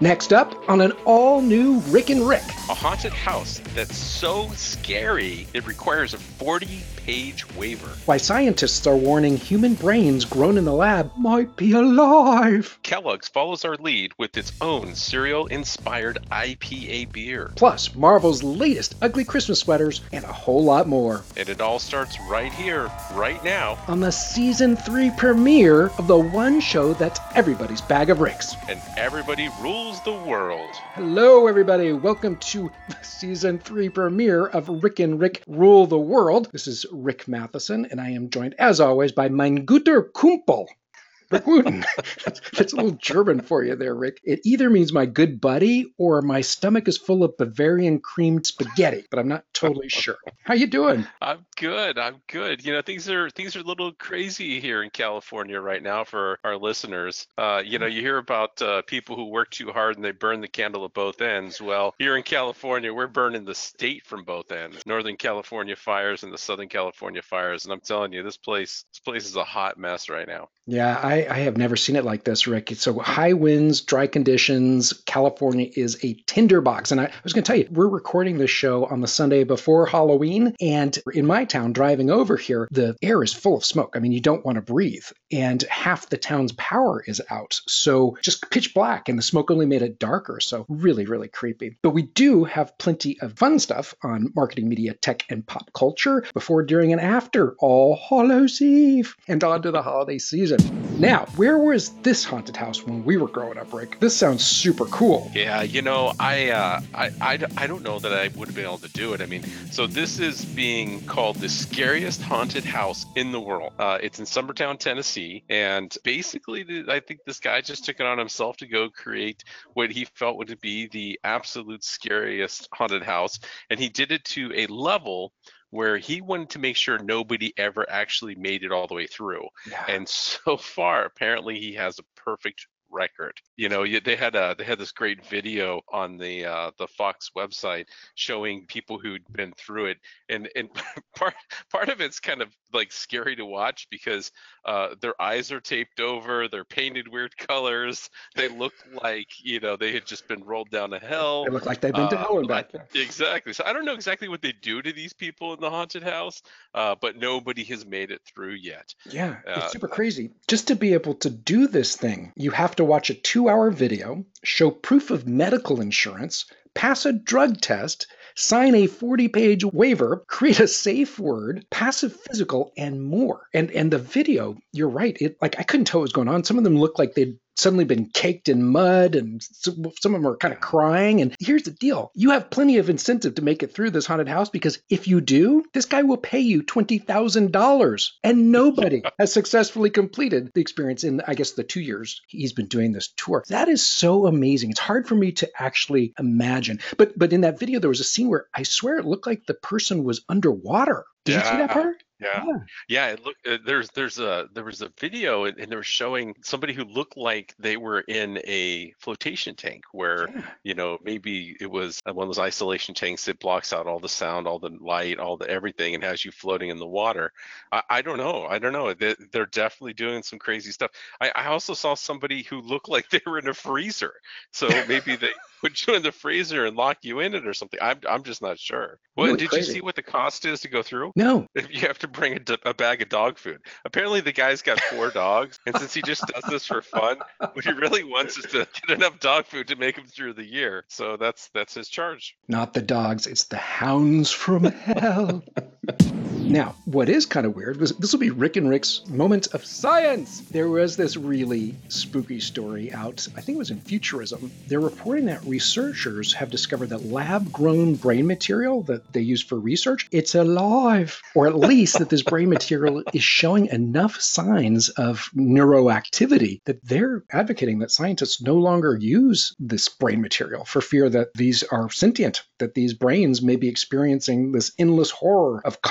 Next up on an all new Rick and Rick. A haunted house that's so scary it requires a 40 page waiver. Why scientists are warning human brains grown in the lab might be alive. Kellogg's follows our lead with its own cereal inspired IPA beer. Plus, Marvel's latest ugly Christmas sweaters and a whole lot more. And it all starts right here, right now. On the season 3 premiere of the one show that's everybody's bag of ricks. And everybody rules the world. Hello, everybody. Welcome to the season 3 premiere of Rick and Rick Rule the World. This is Rick Matheson, and I am joined, as always, by mein guter Kumpel, Wooten. That's a little German for you there, Rick. It either means my good buddy or my stomach is full of Bavarian creamed spaghetti, but I'm not totally sure. How you doing? I'm good. I'm good. You know, things are things are a little crazy here in California right now for our listeners. Uh, you know, you hear about uh, people who work too hard and they burn the candle at both ends. Well, here in California, we're burning the state from both ends. Northern California fires and the Southern California fires, and I'm telling you, this place this place is a hot mess right now. Yeah, I, I, have never seen it like this, Rick. So high winds, dry conditions. California is a tinderbox. And I, I was going to tell you, we're recording this show on the Sunday before Halloween. And in my town, driving over here, the air is full of smoke. I mean, you don't want to breathe. And half the town's power is out. So just pitch black. And the smoke only made it darker. So really, really creepy. But we do have plenty of fun stuff on marketing, media, tech, and pop culture before, during, and after All Hallows Eve and on to the holiday season. Now, where was this haunted house when we were growing up, Rick? This sounds super cool. Yeah, you know, I, uh, I, I, I don't know that I would have been able to do it. I mean, so this is being called the scariest haunted house in the world. Uh, it's in Summertown, Tennessee, and basically, I think this guy just took it on himself to go create what he felt would be the absolute scariest haunted house, and he did it to a level where he wanted to make sure nobody ever actually made it all the way through. Yeah. And so far, apparently, he has a perfect record. You know, they had a they had this great video on the uh, the Fox website showing people who'd been through it, and and part part of it's kind of like scary to watch because uh, their eyes are taped over, they're painted weird colors, they look like you know they had just been rolled down a hill. They look like they've been uh, to hell and back. Exactly. So I don't know exactly what they do to these people in the haunted house, uh, but nobody has made it through yet. Yeah, it's uh, super crazy. Just to be able to do this thing, you have to watch a two-hour video, show proof of medical insurance, pass a drug test sign a 40 page waiver, create a safe word, pass a physical, and more. And and the video, you're right. It like I couldn't tell what was going on. Some of them looked like they'd suddenly been caked in mud and some of them are kind of crying. And here's the deal you have plenty of incentive to make it through this haunted house because if you do, this guy will pay you $20,000. And nobody has successfully completed the experience in, I guess, the two years he's been doing this tour. That is so amazing. It's hard for me to actually imagine. But but in that video, there was a scene where I swear it looked like the person was underwater. Did yeah. you see that part? Yeah, yeah. yeah look, uh, there's there's a there was a video and, and they were showing somebody who looked like they were in a flotation tank where yeah. you know maybe it was one of those isolation tanks that blocks out all the sound, all the light, all the everything, and has you floating in the water. I, I don't know. I don't know. They, they're definitely doing some crazy stuff. I, I also saw somebody who looked like they were in a freezer, so maybe they put you in the freezer and lock you in it or something. I'm I'm just not sure. Well, did crazy. you see what the cost is to go through? No. If you have to bring a, a bag of dog food. Apparently, the guy's got four dogs, and since he just does this for fun, what he really wants is to get enough dog food to make him through the year. So that's that's his charge. Not the dogs; it's the hounds from hell. Now, what is kind of weird was this will be Rick and Rick's moment of science. There was this really spooky story out, I think it was in Futurism. They're reporting that researchers have discovered that lab grown brain material that they use for research, it's alive. Or at least that this brain material is showing enough signs of neuroactivity that they're advocating that scientists no longer use this brain material for fear that these are sentient, that these brains may be experiencing this endless horror of of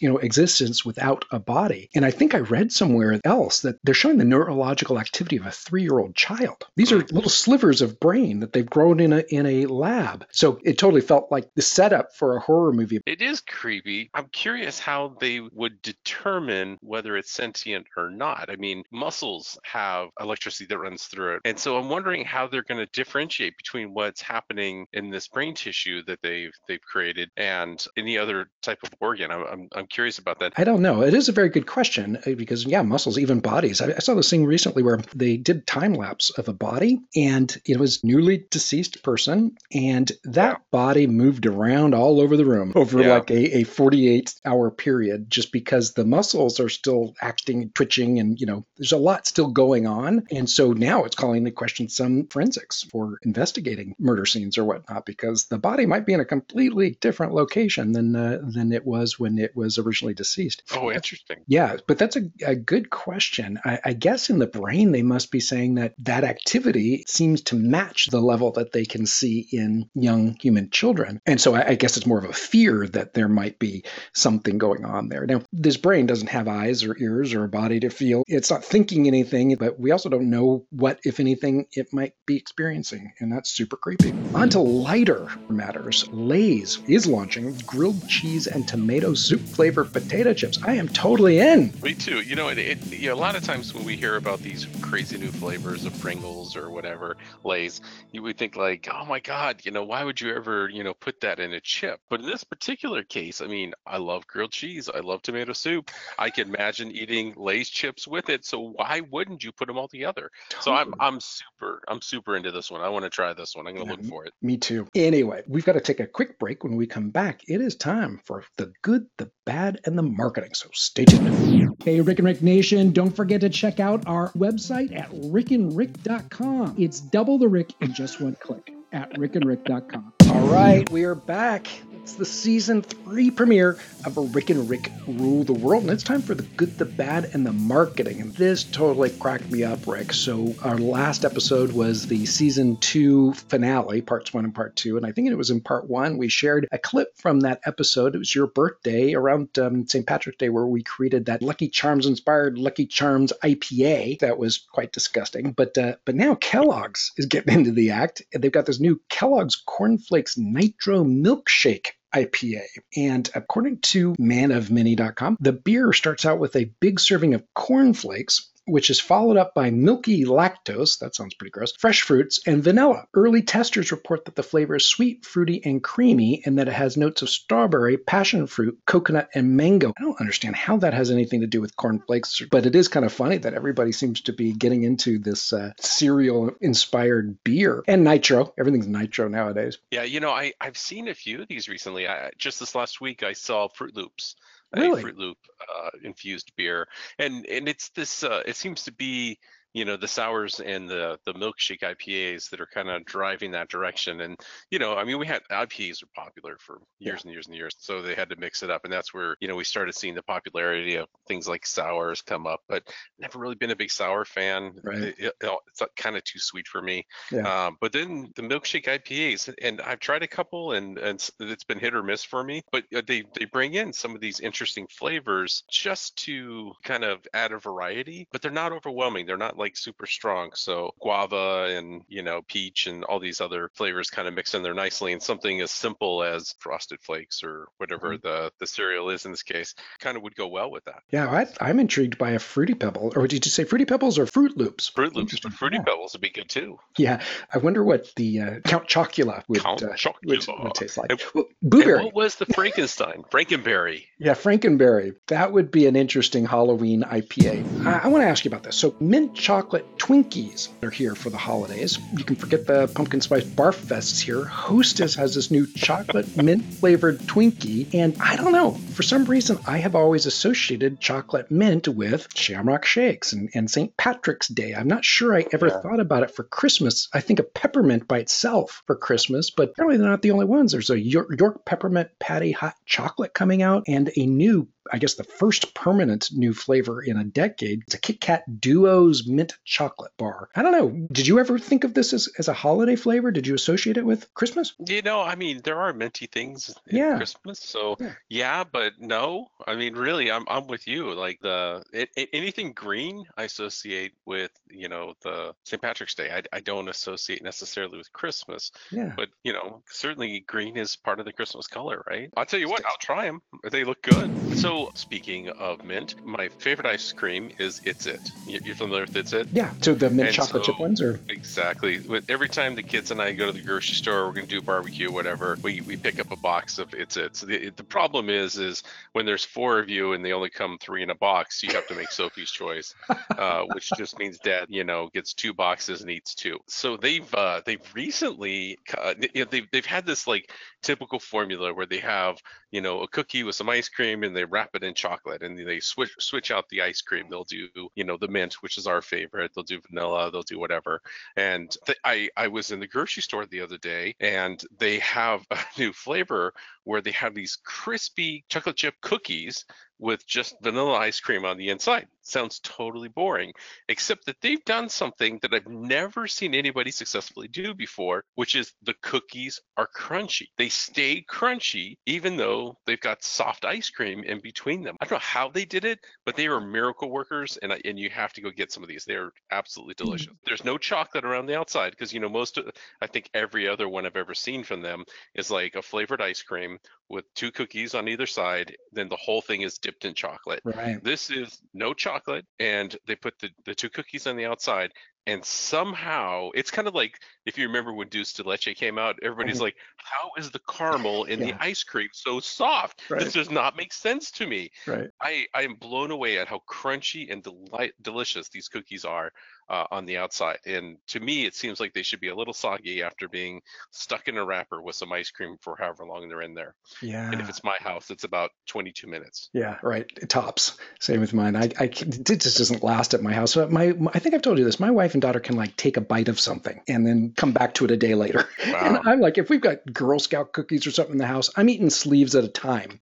you know, existence without a body. And I think I read somewhere else that they're showing the neurological activity of a three-year-old child. These are little slivers of brain that they've grown in a in a lab. So it totally felt like the setup for a horror movie. It is creepy. I'm curious how they would determine whether it's sentient or not. I mean, muscles have electricity that runs through it. And so I'm wondering how they're going to differentiate between what's happening in this brain tissue that they've they've created and any other type of organ. I'm, I'm, I'm curious about that. I don't know. It is a very good question uh, because, yeah, muscles, even bodies. I, I saw this thing recently where they did time lapse of a body and it was newly deceased person and that body moved around all over the room over yeah. like a, a 48 hour period just because the muscles are still acting, twitching, and, you know, there's a lot still going on. And so now it's calling into question some forensics for investigating murder scenes or whatnot because the body might be in a completely different location than uh, than it was when it was originally deceased. Oh, interesting. Yeah, but that's a, a good question. I, I guess in the brain they must be saying that that activity seems to match the level that they can see in young human children, and so I, I guess it's more of a fear that there might be something going on there. Now, this brain doesn't have eyes or ears or a body to feel. It's not thinking anything, but we also don't know what, if anything, it might be experiencing, and that's super creepy. On to lighter matters. Lay's is launching grilled cheese and tomato soup flavored potato chips. I am totally in. Me too. You know, it, it, you know, a lot of times when we hear about these crazy new flavors of Pringles or whatever Lay's, you would think like, oh my God, you know, why would you ever, you know, put that in a chip? But in this particular case, I mean, I love grilled cheese. I love tomato soup. I can imagine eating Lay's chips with it. So why wouldn't you put them all together? Totally. So I'm I'm super I'm super into this one. I want to try this one. I'm gonna yeah, look mm-hmm. for it. Me too. Anyway, we've got to take a quick break. When we come back, it is time for the good, the bad, and the marketing. So stay tuned. Hey, Rick and Rick Nation, don't forget to check out our website at rickandrick.com. It's double the Rick in just one click at rickandrick.com. All right, we are back. It's the season three premiere of Rick and Rick Rule the World, and it's time for the good, the bad, and the marketing. And this totally cracked me up, Rick. So, our last episode was the season two finale, parts one and part two. And I think it was in part one, we shared a clip from that episode. It was your birthday around um, St. Patrick's Day, where we created that Lucky Charms inspired Lucky Charms IPA. That was quite disgusting. But, uh, but now Kellogg's is getting into the act, and they've got this new Kellogg's Cornflakes Nitro Milkshake IPA. And according to manofmany.com, the beer starts out with a big serving of cornflakes which is followed up by milky lactose, that sounds pretty gross, fresh fruits, and vanilla. Early testers report that the flavor is sweet, fruity, and creamy, and that it has notes of strawberry, passion fruit, coconut, and mango. I don't understand how that has anything to do with cornflakes, but it is kind of funny that everybody seems to be getting into this uh, cereal inspired beer and nitro. Everything's nitro nowadays. Yeah, you know, I, I've seen a few of these recently. I, just this last week, I saw Froot Loops really? a Froot Loop uh, infused beer, and and it's this. Uh, it seems to be you know the sours and the the milkshake IPAs that are kind of driving that direction. And you know, I mean, we had IPAs are popular for years yeah. and years and years, so they had to mix it up, and that's where you know we started seeing the popularity of things like sours come up. But never really been a big sour fan. Right. It, it, it's kind of too sweet for me. Yeah. Um, but then the milkshake IPAs, and I've tried a couple, and and it's been hit or miss for me. But uh, they they bring in some of these interesting flavors just to kind of add a variety, but they're not overwhelming. They're not like like super strong. So guava and you know peach and all these other flavors kind of mix in there nicely. And something as simple as frosted flakes or whatever mm-hmm. the the cereal is in this case kind of would go well with that. Yeah, I, am intrigued by a fruity pebble. Or did you say fruity pebbles or Froot Loops? Froot Loops, but fruity yeah. pebbles would be good too. Yeah, I wonder what the uh, Count Chocula would, Count uh, Chocula. Would, would, taste like. And, well, Booberry. what was the Frankenstein? Frankenberry. Yeah, Frankenberry. That would be an interesting Halloween IPA. I, I want to ask you about this. So mint chocolate Twinkies are here for the holidays. You can forget the pumpkin spice barf fests here. Hostess has this new chocolate mint flavored Twinkie, and I don't know, for some reason, I have always associated chocolate mint with shamrock shakes and, and St. Patrick's Day. I'm not sure I ever yeah. thought about it for Christmas. I think of peppermint by itself for Christmas, but apparently they're not the only ones. There's a York, York peppermint patty hot chocolate coming out and a new I guess, the first permanent new flavor in a decade. It's a Kit Kat Duos mint chocolate bar. I don't know. Did you ever think of this as, as a holiday flavor? Did you associate it with Christmas? You know, I mean, there are minty things in Yeah. Christmas, so Yeah. yeah. but no. I mean, really, I'm I'm with you. Like the it, it- anything green, I associate with you know the St. Patrick's Day. I I don't associate necessarily with Christmas, Yeah. but you know, certainly green is part of the Christmas color, right? I'll tell you what, I'll try them. They look good. So speaking of mint, my favorite ice cream is It's It. You- You're familiar with It's It? Yeah. So the mint And chocolate chip ones are. Exactly. Every time the kids and I go to the grocery store, we're gonna do barbecue, whatever. We, we pick up a box of it's it. So the the problem is is when there's four of you and they only come three in a box, you have to make Sophie's choice, uh, which just means Dad, you know, gets two boxes and eats two. So they've uh, they've recently uh, they've they've had this like typical formula where they have you know a cookie with some ice cream and they wrap it in chocolate and they switch switch out the ice cream. They'll do you know the mint, which is our favorite. They'll do vanilla. They'll do whatever. And th- I I was in the grocery store the other day and they have a new flavor where they have these crispy chocolate chip cookies with just vanilla ice cream on the inside. Sounds totally boring, except that they've done something that I've never seen anybody successfully do before, which is the cookies are crunchy. They stay crunchy even though they've got soft ice cream in between them. I don't know how they did it, but they are miracle workers, and I- and you have to go get some of these. They're absolutely hmm. delicious. There's no chocolate around the outside because you know most of I think every other one I've ever seen from them is like a flavored ice cream with two cookies on either side. Then the whole thing is dipped in chocolate. Right. This is no chocolate, and they put the, the two cookies on the outside. And somehow, it's kind of like if you remember when Dulce de Leche came out, everybody's Mhm. like, How is the caramel in Yeah. the ice cream so soft? Right. This does not make sense to me. Right. I, I am blown away at how crunchy and delight, delicious these cookies are uh, on the outside. And to me, it seems like they should be a little soggy after being stuck in a wrapper with some ice cream for however long they're in there. Yeah. And if it's my house, it's about 22 minutes. Yeah, right. It tops. Same with mine. I, I it just doesn't last at my house. So My, I think I've told you this. My wife and daughter can like take a bite of something and then come back to it a day later. Wow. And I'm like, if we've got Girl Scout cookies or something in the house, I'm eating sleeves at a time.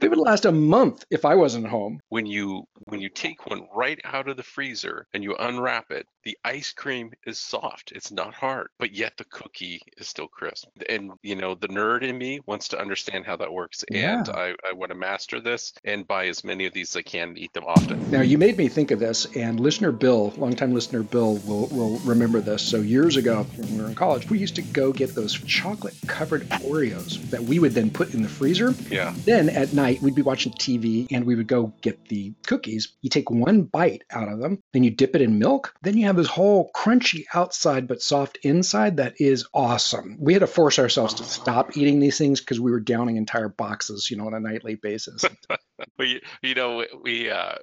They would last a month if I wasn't home. when you when you take one right out of the freezer and you unwrap it the ice cream is soft it's not hard but yet the cookie is still crisp and you know the nerd in me wants to understand how that works and I, I want to master this and buy as many of these as i can and eat them often Now, you made me think of this, and listener Bill, longtime listener Bill, will, will remember this. So, years ago, when we were in college, we used to go get those chocolate covered Oreos that we would then put in the freezer. yeah Then at night, we'd be watching TV and we would go get the cookies. You take one bite out of them, then you dip it in milk. Then you have this whole crunchy outside but soft inside that is awesome. We had to force ourselves to stop eating these things because we were downing entire boxes, you know, on a nightly basis. we, you know, we uh,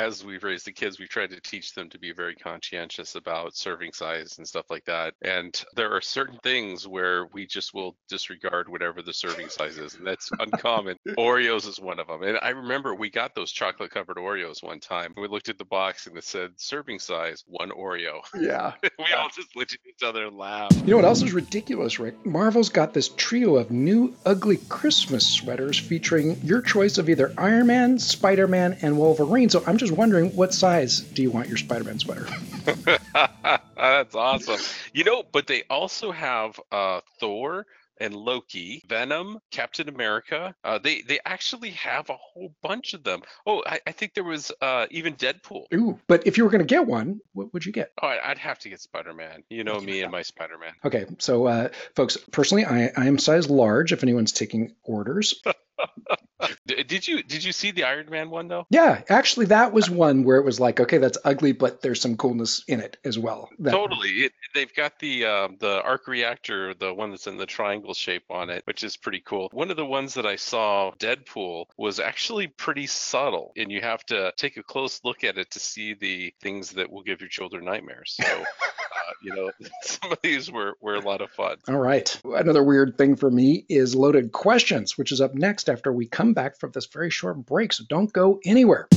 as we've raised the kids, we've tried to teach them to be very conscientious about serving size and stuff like that. And there are certain things where we just will disregard whatever the serving size is, and that's uncommon. Oreos is one of them. And I remember we got those chocolate covered Oreos one time. We looked at the box and it said serving size one Oreo. yeah. we all just looked at each other and laughed. You know what else is ridiculous, Rick? Marvel's got this trio of new ugly Christmas sweaters featuring your choice of either Iron Man, Spider Man, and Wolverine. So I'm just wondering, what size do you want your Spider Man sweater? That's awesome. You know, but they also have uh, Thor and Loki, Venom, Captain America. Uh, they they actually have a whole bunch of them. Oh, I, I think there was uh, even Deadpool. Ooh, but if you were going to get one, what would you get? Oh, I'd have to get Spider Man. You know me and my Spider Man. Okay, so uh, folks, personally, I, I am size large. If anyone's taking orders, did you did you see the Iron Man one though? yeah, actually, that was one where it was like, okay, that's ugly, but there's some coolness in it as well. That- Totally. It, they've got the um, the arc reactor, the one that's in the triangle shape on it, which is pretty cool. One of the ones that I saw, Deadpool, was actually pretty subtle, and you have to take a close look at it to see the things that will give your children nightmares. So, uh, you know, some of these were were a lot of fun. All right. Another weird thing for me is loaded questions, which is up next after we come back from this very short break. So don't go anywhere.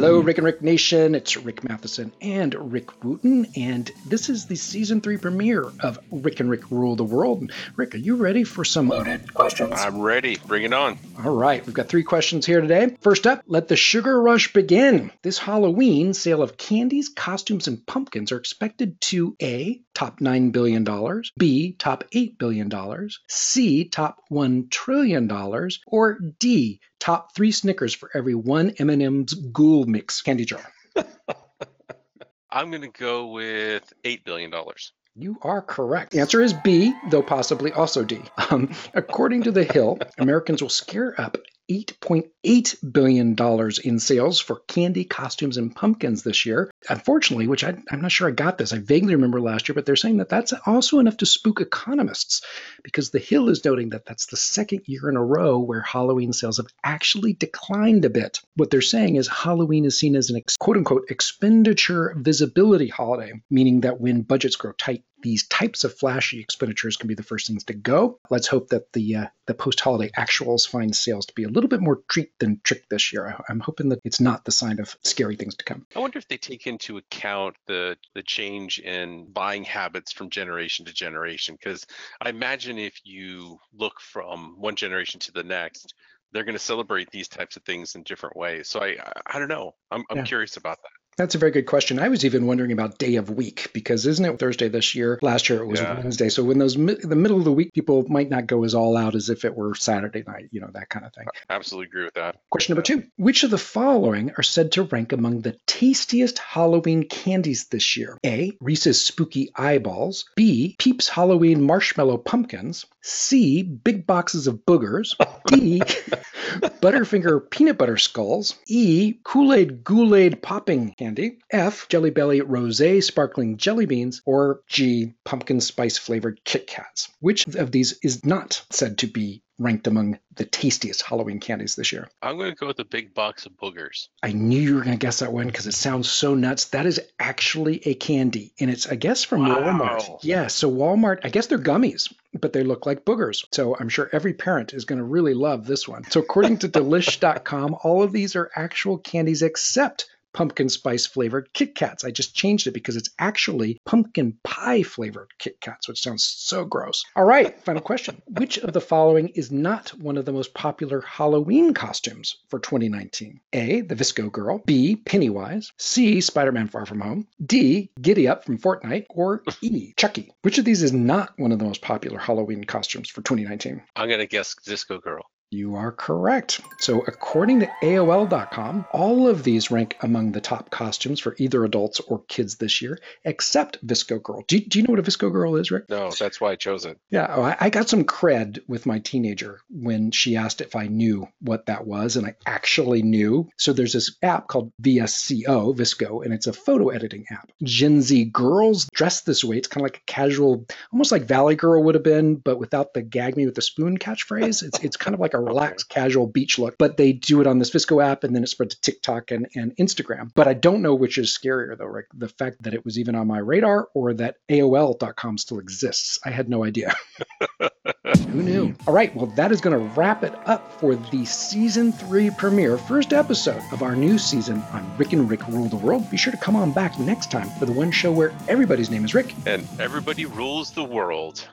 Hello, Rick and Rick Nation. It's Rick Matheson and Rick Wooten, and this is the season three premiere of Rick and Rick Rule the World. Rick, are you ready for some loaded questions? I'm ready. Bring it on. All right, we've got three questions here today. First up, let the sugar rush begin. This Halloween, sale of candies, costumes, and pumpkins are expected to A, top $9 billion, B, top $8 billion, C, top $1 trillion, or D, top three Snickers for every one M&M's Ghoul Mix candy jar. I'm going to go with $8 billion. You are correct. The answer is B, though possibly also D. Um, according to The Hill, Americans will scare up $8.8 billion in sales for candy, costumes, and pumpkins this year. Unfortunately, which I, am not sure I got this, I vaguely remember last year, but they're saying that that's also enough to spook economists because The Hill is noting that that's the second year in a row where Halloween sales have actually declined a bit. What they're saying is Halloween is seen as an quote unquote expenditure visibility holiday, meaning that when budgets grow tight, these types of flashy expenditures can be the first things to go. Let's hope that the uh, the post holiday actuals find sales to be a little bit more treat than trick this year. I'm hoping that it's not the sign of scary things to come. I wonder if they take into account the the change in buying habits from generation to generation. Because I imagine if you look from one generation to the next, they're going to celebrate these types of things in different ways. So I I, I don't know. I'm I'm yeah. curious about that. That's a very good question. I was even wondering about day of week because isn't it Thursday this year? Last year it was yeah. Wednesday. So when those the middle of the week people might not go as all out as if it were Saturday night, you know, that kind of thing. I absolutely agree with that. Question number 2. Which of the following are said to rank among the tastiest Halloween candies this year? A. Reese's spooky eyeballs, B. Peeps Halloween marshmallow pumpkins, C. Big boxes of boogers, D. Butterfinger peanut butter skulls, E. Kool-Aid Ghoul-Aid popping candy candy, F, Jelly Belly Rosé Sparkling Jelly Beans, or G, Pumpkin Spice Flavored Kit Kats. Which of these is not said to be ranked among the tastiest Halloween candies this year. I'm going to go with the big box of boogers. I knew you were going to guess that one because it sounds so nuts. That is actually a candy, and it's, I guess, from wow. Walmart. Yeah, so Walmart, I guess they're gummies, but they look like boogers. So I'm sure every parent is going to really love this one. So according to delish.com, all of these are actual candies except pumpkin spice flavored Kit Kats. I just changed it because it's actually pumpkin pie flavored Kit Kats, which sounds so gross. All right, final question. Which of the following is not one of the most popular Halloween costumes for 2019? A. The VSCO Girl. B. Pennywise. C. Spider Man Far From Home. D. Giddy Up from Fortnite. Or E. Chucky. Which of these is not one of the most popular Halloween costumes for 2019? I'm going to guess VSCO Girl. You are correct. So, according to AOL.com, all of these rank among the top costumes for either adults or kids this year, except VSCO Girl. Do, do you know what a VSCO Girl is, Rick? No, that's why I chose it. Yeah, oh, I, I got some cred with my teenager when she asked if I knew what that was, and I actually knew. So, there's this app called VSCO, Visco, and it's a photo editing app. Gen Z girls dress this way. It's kind of like a casual, almost like Valley Girl would have been, but without the gag me with the spoon catchphrase. It's, it's kind of like a relaxed, casual beach look. But they do it on this VSCO app and then it spread to TikTok and, and Instagram. But I don't know which is scarier though, Rick. The fact that it was even on my radar or that AOL.com still exists. I had no idea. Who knew? All right, well, that is going to wrap it up for the season three premiere, first episode of our new season on Rick and Rick Rule the World. Be sure to come on back next time for the one show where everybody's name is Rick. And everybody rules the world.